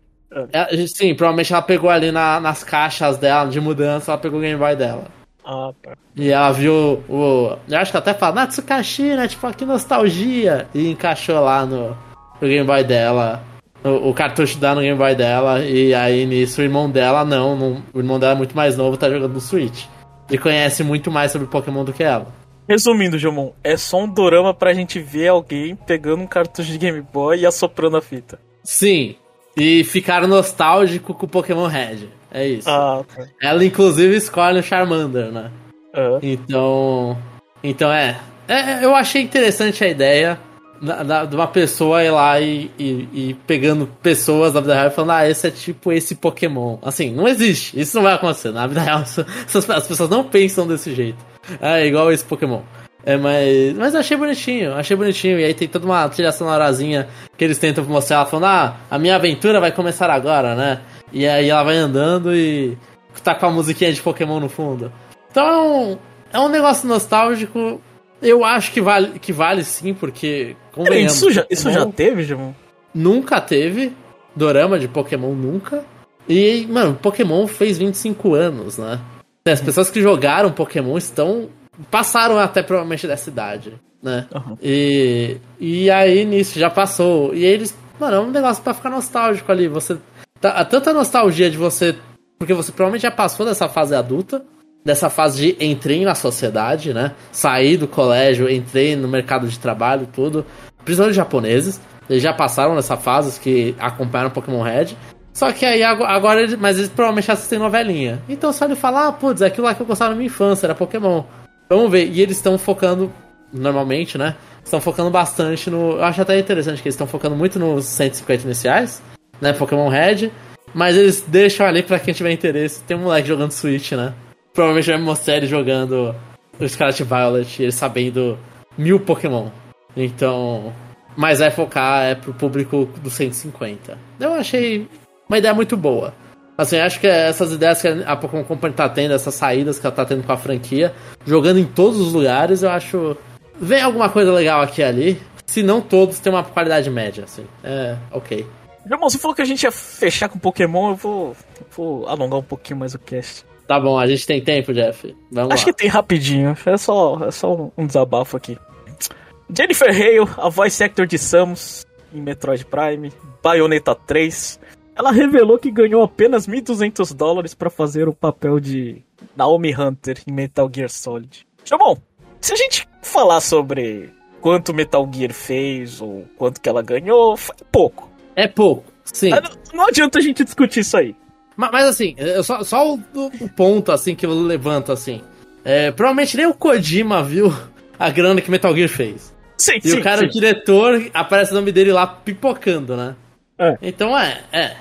É, sim, provavelmente ela pegou ali na- nas caixas dela de mudança, ela pegou o Game Boy dela. Ah, tá. E ela viu o. Eu acho que até fala, Natsukashi, né? Tipo, que nostalgia! E encaixou lá no, no Game Boy dela. O, o cartucho dá no Game Boy dela. E aí nisso o irmão dela não, não. O irmão dela é muito mais novo, tá jogando no Switch. E conhece muito mais sobre Pokémon do que ela. Resumindo, Jomon, é só um dorama pra gente ver alguém pegando um cartucho de Game Boy e assoprando a fita. Sim. E ficar nostálgico com o Pokémon Red. É isso. Ah, tá. Ela, inclusive, escolhe o Charmander, né? Ah. Então. Então é. é eu achei interessante a ideia da- da- de uma pessoa ir lá e, e- e pegando pessoas da vida real e falando, ah, esse é tipo esse Pokémon. Assim, não existe. Isso não vai acontecer. Na vida real, isso- as pessoas não pensam desse jeito. É igual esse Pokémon. É, mas, mas eu achei bonitinho, achei bonitinho. E aí tem toda uma trilha sonorazinha que eles tentam mostrar, ela falando, ah, a minha aventura vai começar agora, né? E aí ela vai andando e tá com a musiquinha de Pokémon no fundo. Então é um, é um negócio nostálgico. Eu acho que vale, que vale sim, porque. Peraí, convenhamos, isso já, isso já Pokémon teve, Jomon? Nunca teve dorama de Pokémon, nunca. E, mano, Pokémon fez 25 anos, né? As pessoas que jogaram Pokémon estão. passaram até provavelmente dessa idade, né? Aham. E, e aí nisso já passou. E eles. Mano, é um negócio pra ficar nostálgico ali. Você. Tá, tanta nostalgia de você. Porque você provavelmente já passou dessa fase adulta. Dessa fase de entrei na sociedade, né? Saí do colégio, entrei no mercado de trabalho, tudo. Principalmente japoneses. Eles já passaram nessa fase, os que acompanharam Pokémon Red. Só que aí ago- agora, eles- mas eles provavelmente assistem novelinha. Então só ele fala, ah, putz, aquilo lá que eu gostava na minha infância, era Pokémon. Vamos ver. E eles estão focando, normalmente, né? Estão focando bastante no. Eu acho até interessante que eles estão focando muito nos 150 iniciais, né? Pokémon Red. Mas eles deixam ali pra quem tiver interesse. Tem um moleque jogando Switch, né? Provavelmente vai mostrar ele jogando o Scarlet Violet, ele sabendo mil Pokémon. Então. Mas vai focar é pro público dos 150. Eu achei uma ideia muito boa. Assim, acho que essas ideias que a Pokémon Company tá tendo, essas saídas que ela tá tendo com a franquia, jogando em todos os lugares, eu acho. Vem alguma coisa legal aqui ali. Se não todos, tem uma qualidade média, assim. É, ok. Você falou que a gente ia fechar com Pokémon, eu vou, vou alongar um pouquinho mais o cast. Tá bom, a gente tem tempo, Jeff. Vamos Acho lá. que tem rapidinho, é só, é só um- um desabafo aqui. Jennifer Hale, a voice actor de Samus em Metroid Prime, Bayonetta 3, ela revelou que ganhou apenas 1.200 dólares pra fazer o papel de Naomi Hunter em Metal Gear Solid. Jamon, se a gente falar sobre quanto Metal Gear fez ou quanto que ela ganhou, foi pouco. É pouco, sim. Mas Não, não adianta a gente discutir isso aí. Ma- Mas, assim, só, só o, o ponto assim que eu levanto assim. É, provavelmente nem o Kojima viu a grana que Metal Gear fez. Sim, E sim, o cara, sim. o diretor, aparece o nome dele lá pipocando, né? É. Então é, é.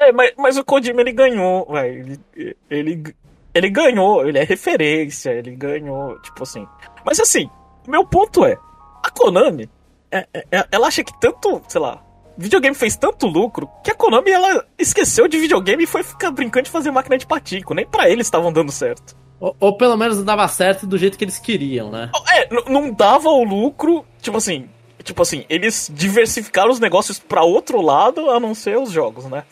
É, mas, mas o Kojima ele ganhou, velho. Ele, ele, ele ganhou, ele é referência, ele ganhou, tipo assim. Mas assim, meu ponto é: a Konami, é- é- ela acha que tanto, sei lá, videogame fez tanto lucro que a Konami ela esqueceu de videogame e foi ficar brincando de fazer máquina de patico. Nem pra eles estavam dando certo. Ou, ou pelo menos não dava certo do jeito que eles queriam, né? É, n- não dava o lucro, tipo assim. Tipo assim, eles diversificaram os negócios pra outro lado, a não ser os jogos, né?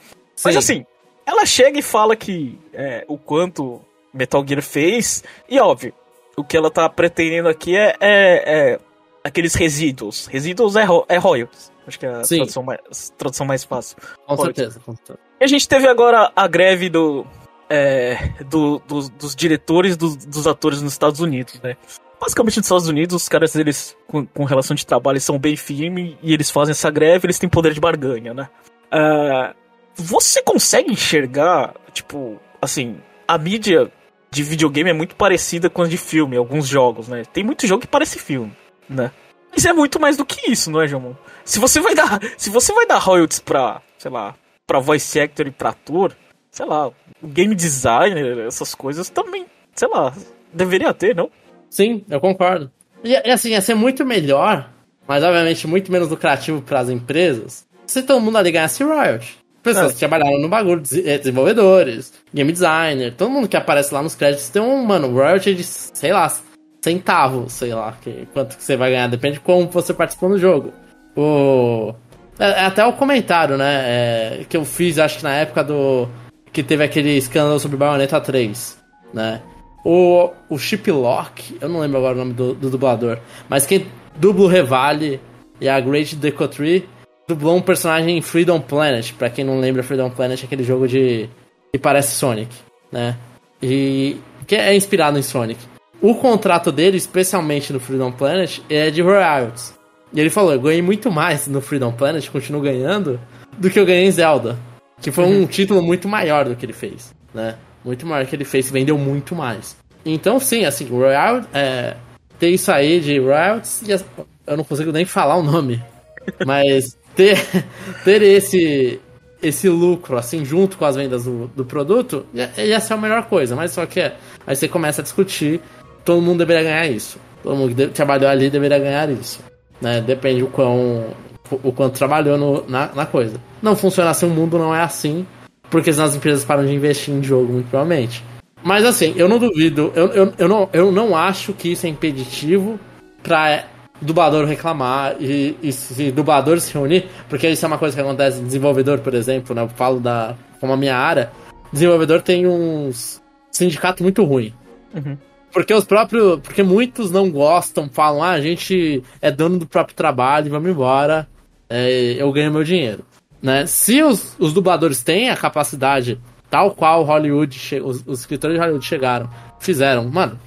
Mas Sim. assim, ela chega e fala que é, o quanto Metal Gear fez, e óbvio, o que ela tá pretendendo aqui é, é- é aqueles resíduos. Resíduos é, ro é royalties. Acho que é a Sim. tradução mais, tradução mais fácil. Com certeza, com certeza. E a gente teve agora a greve do, é, do- dos, dos diretores dos, dos atores nos Estados Unidos, né? Basicamente nos Estados Unidos, os caras, eles, com, com relação de trabalho, eles são bem firmes e eles fazem essa greve, eles têm poder de barganha, né? Ah, você consegue enxergar, tipo, assim, a mídia de videogame é muito parecida com a de filme, alguns jogos, né? Tem muito jogo que parece filme, né? Mas é muito mais do que isso, não é, Jamon? Se você vai dar, se você vai dar royalties pra, sei lá, pra voice actor e pra ator, sei lá, o game designer, essas coisas também, sei lá, deveria ter, não? Sim, eu concordo. E, assim, ia ser muito melhor, mas obviamente muito menos lucrativo para as empresas, se todo mundo ali ganhasse royalty. Pessoas É. que trabalharam no bagulho, eh, desenvolvedores, game designer, todo mundo que aparece lá nos créditos tem um, mano, royalty de, sei lá, centavos, sei lá, que, quanto que você vai ganhar, depende de como você participou no jogo. O... é- é até o comentário, né, é, que eu fiz, acho que na época do... que teve aquele escândalo sobre Bayonetta 3, né, o, o Chip Lock, eu não lembro agora o nome do, do dublador, mas quem dubla o Revali e a Great Decotree dublou um personagem em Freedom Planet. Pra quem não lembra, Freedom Planet é aquele jogo de. que parece Sonic, né? E. que é inspirado em Sonic. O contrato dele, especialmente no Freedom Planet, é de royalties. E ele falou: eu ganhei muito mais no Freedom Planet, continuo ganhando, do que eu ganhei em Zelda. Que foi um uhum. título muito maior do que ele fez, né? Muito maior que ele fez, vendeu muito mais. Então, sim, assim, Royal, é, ter isso aí de royalties, eu não consigo nem falar o nome, mas ter, ter esse, esse lucro, assim, junto com as vendas do, do produto, ia, ia ser a melhor coisa, mas só que é, aí você começa a discutir, todo mundo deveria ganhar isso. Todo mundo que trabalhou ali deveria ganhar isso. Né? Depende o quão o quanto trabalhou no, na, na coisa. Não funciona assim, o mundo não é assim, porque senão as empresas param de investir em jogo, muito provavelmente. Mas assim, eu não duvido, eu, eu, eu, não, eu não acho que isso é impeditivo pra dublador reclamar e, e se dublador se reunir, porque isso é uma coisa que acontece desenvolvedor, por exemplo, né? Eu falo da. como a minha área, desenvolvedor tem uns sindicato muito ruim. Uhum. Porque os próprios. Porque muitos não gostam, falam, ah, a gente é dono do próprio trabalho, vamos embora é, eu ganho meu dinheiro. Né? Se os, os dubladores têm a capacidade, tal qual Hollywood, os, os escritores de Hollywood chegaram, fizeram, mano,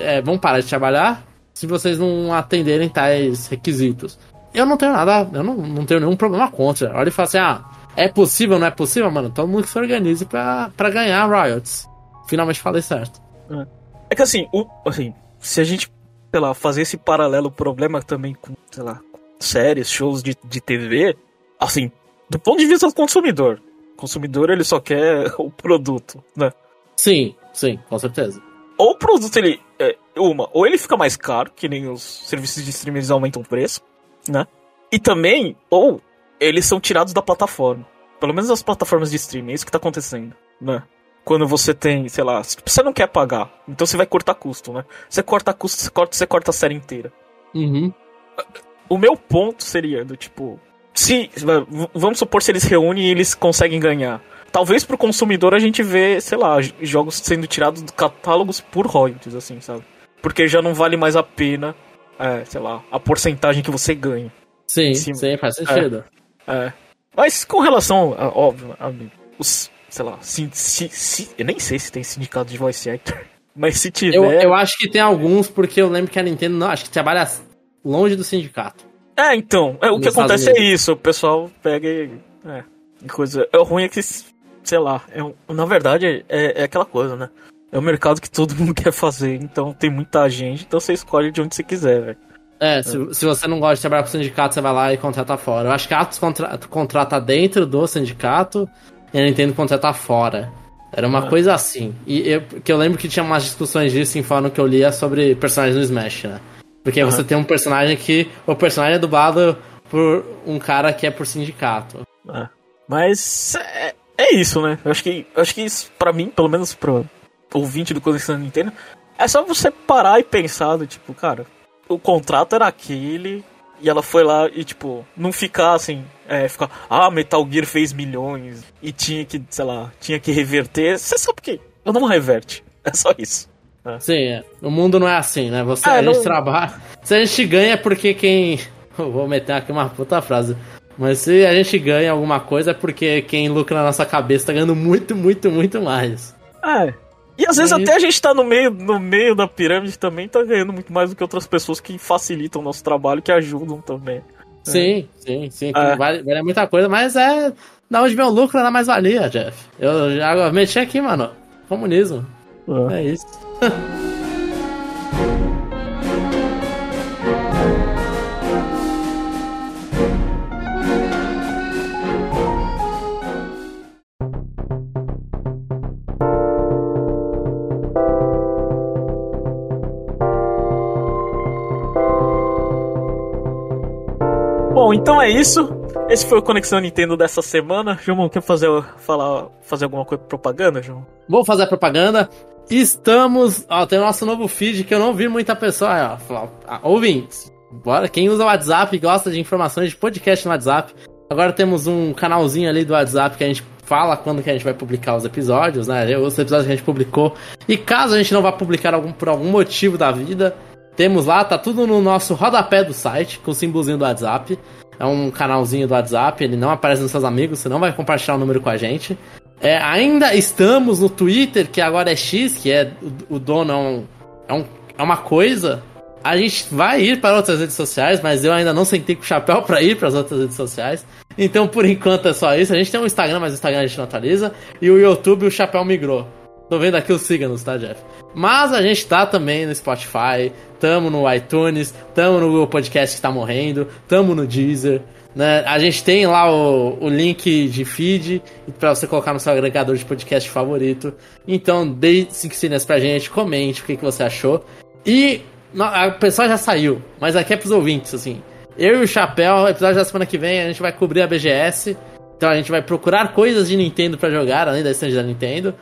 é, vamos parar de trabalhar se vocês não atenderem tais requisitos. Eu não tenho nada, eu não, não tenho nenhum problema contra. Olha e fala assim, ah, é possível, não é possível, mano? Todo mundo se organize pra ganhar royalties. Finalmente falei certo. É, é que assim, o, assim, se a gente, sei lá, fazer esse paralelo, problema também com, sei lá, séries, shows de, de TV, assim, do ponto de vista do consumidor. O consumidor ele só quer o produto, né? Sim, sim, com certeza. Ou o produto ele. É, uma, ou ele fica mais caro, que nem os serviços de streaming aumentam o preço, né? E também, ou eles são tirados da plataforma. Pelo menos as plataformas de streaming, é isso que tá acontecendo, né? Quando você tem, sei lá, você não quer pagar, então você vai cortar custo, né? Você corta custo, você corta, você corta a série inteira. Uhum o meu ponto seria do tipo. Se. Vamos supor se eles reúnem e eles conseguem ganhar. Talvez pro consumidor a gente vê, sei lá, jogos sendo tirados do catálogos por royalties, assim, sabe? Porque já não vale mais a pena, é, sei lá, a porcentagem que você ganha. Sim, sim, faz sentido. É, é. Mas com relação, a, óbvio, a, os, sei lá, se, se, se, eu nem sei se tem sindicato de voice actor, mas se tiver... Eu, eu acho que tem alguns, porque eu lembro que a Nintendo, não, acho que trabalha longe do sindicato. É, então, é, o que acontece é isso, o pessoal pega e. É, coisa. É o ruim é que, sei lá, é, na verdade é, é aquela coisa, né? É o mercado que todo mundo quer fazer, então tem muita gente, então você escolhe de onde você quiser, velho. É, se, é. se você não gosta de trabalhar com sindicato, você vai lá e contrata fora. Eu acho que a Atos contra, contrata dentro do sindicato e a Nintendo contrata fora. Era uma é. coisa assim. E eu, que eu lembro que tinha umas discussões disso em fórum que eu lia sobre personagens no Smash, né? Porque uhum. você tem um personagem que. O personagem é dublado por um cara que é por sindicato. É. Mas é, é, isso, né? Eu acho que, eu acho que isso, pra mim, pelo menos pro ouvinte do Conexão Nintendo, é só você parar e pensar do tipo, cara, o contrato era aquele. E ela foi lá e, tipo, não ficar assim, é, ficar, ah, Metal Gear fez milhões e tinha que, sei lá, tinha que reverter. Você sabe por quê? Eu não reverte. É só isso. É. Sim, é. o mundo não é assim, né? Você, ah, a gente não... trabalha. Se a gente ganha é porque quem. Vou meter aqui uma puta frase. Mas se a gente ganha alguma coisa é porque quem lucra na nossa cabeça tá ganhando muito, muito, muito mais. É. E às vezes e... até a gente tá no meio, no meio da pirâmide também tá ganhando muito mais do que outras pessoas que facilitam o nosso trabalho, que ajudam também. Sim, é. sim, sim. É. Vale, vale muita coisa, mas é. Da onde vem o lucro, na mais valia, Jeff. Eu já meti aqui, mano. Comunismo. É, é isso. Então é isso. Esse foi o Conexão Nintendo dessa semana. João, quer fazer, falar, fazer alguma coisa propaganda, João? Vou fazer a propaganda. Estamos. Ó, tem o nosso novo feed que eu não vi muita pessoa. Ó, ó, ouvintes, bora. Quem usa o WhatsApp gosta de informações de podcast no WhatsApp. Agora temos um canalzinho ali do WhatsApp que a gente fala quando que a gente vai publicar os episódios, né? Os episódios que a gente publicou. E caso a gente não vá publicar algum, por algum motivo da vida, temos lá, tá tudo no nosso rodapé do site, com o símbolozinho do WhatsApp. É um canalzinho do WhatsApp, ele não aparece nos seus amigos, você não vai compartilhar o número com a gente. É, ainda estamos no Twitter, que agora é X, que é o, o dono é um, é um, é uma coisa. A gente vai ir para outras redes sociais, mas eu ainda não sentei com o chapéu para ir para as outras redes sociais. Então, por enquanto, é só isso. A gente tem um Instagram, mas o Instagram a gente não atualiza. E o YouTube, o chapéu migrou. Tô vendo aqui os siga-nos, tá, Jeff? Mas a gente tá também no Spotify, tamo no iTunes, tamo no Google Podcast que tá morrendo, tamo no Deezer. Né? A gente tem lá o, o link de feed para você colocar no seu agregador de podcast favorito. Então, dê 5 estrelas pra gente, comente o que, que você achou. E a pessoa já saiu, mas aqui é pros ouvintes, assim. Eu e o Chapéu, episódio da semana que vem, a gente vai cobrir a BGS. Então a gente vai procurar coisas de Nintendo para jogar, além da stand da Nintendo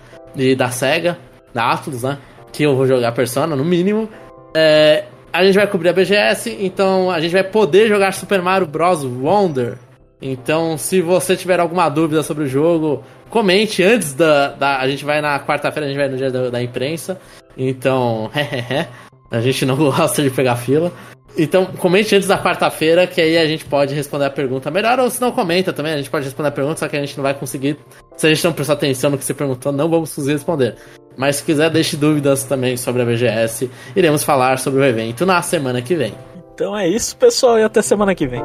da SEGA, da Atlus, né? Que eu vou jogar Persona, no mínimo. É, a gente vai cobrir a BGS, então a gente vai poder jogar Super Mario Bros. Wonder. Então, se você tiver alguma dúvida sobre o jogo, comente antes da. da a gente vai na quarta-feira, a gente vai no dia da, da imprensa. Então, a gente não gosta de pegar fila. Então, comente antes da quarta-feira, que aí a gente pode responder a pergunta melhor, ou se não comenta também, a gente pode responder a pergunta, só que a gente não vai conseguir. Se a gente não prestar atenção no que você perguntou, não vamos conseguir responder. Mas se quiser, deixe dúvidas também sobre a BGS. Iremos falar sobre o evento na semana que vem. Então é isso, pessoal, e até semana que vem.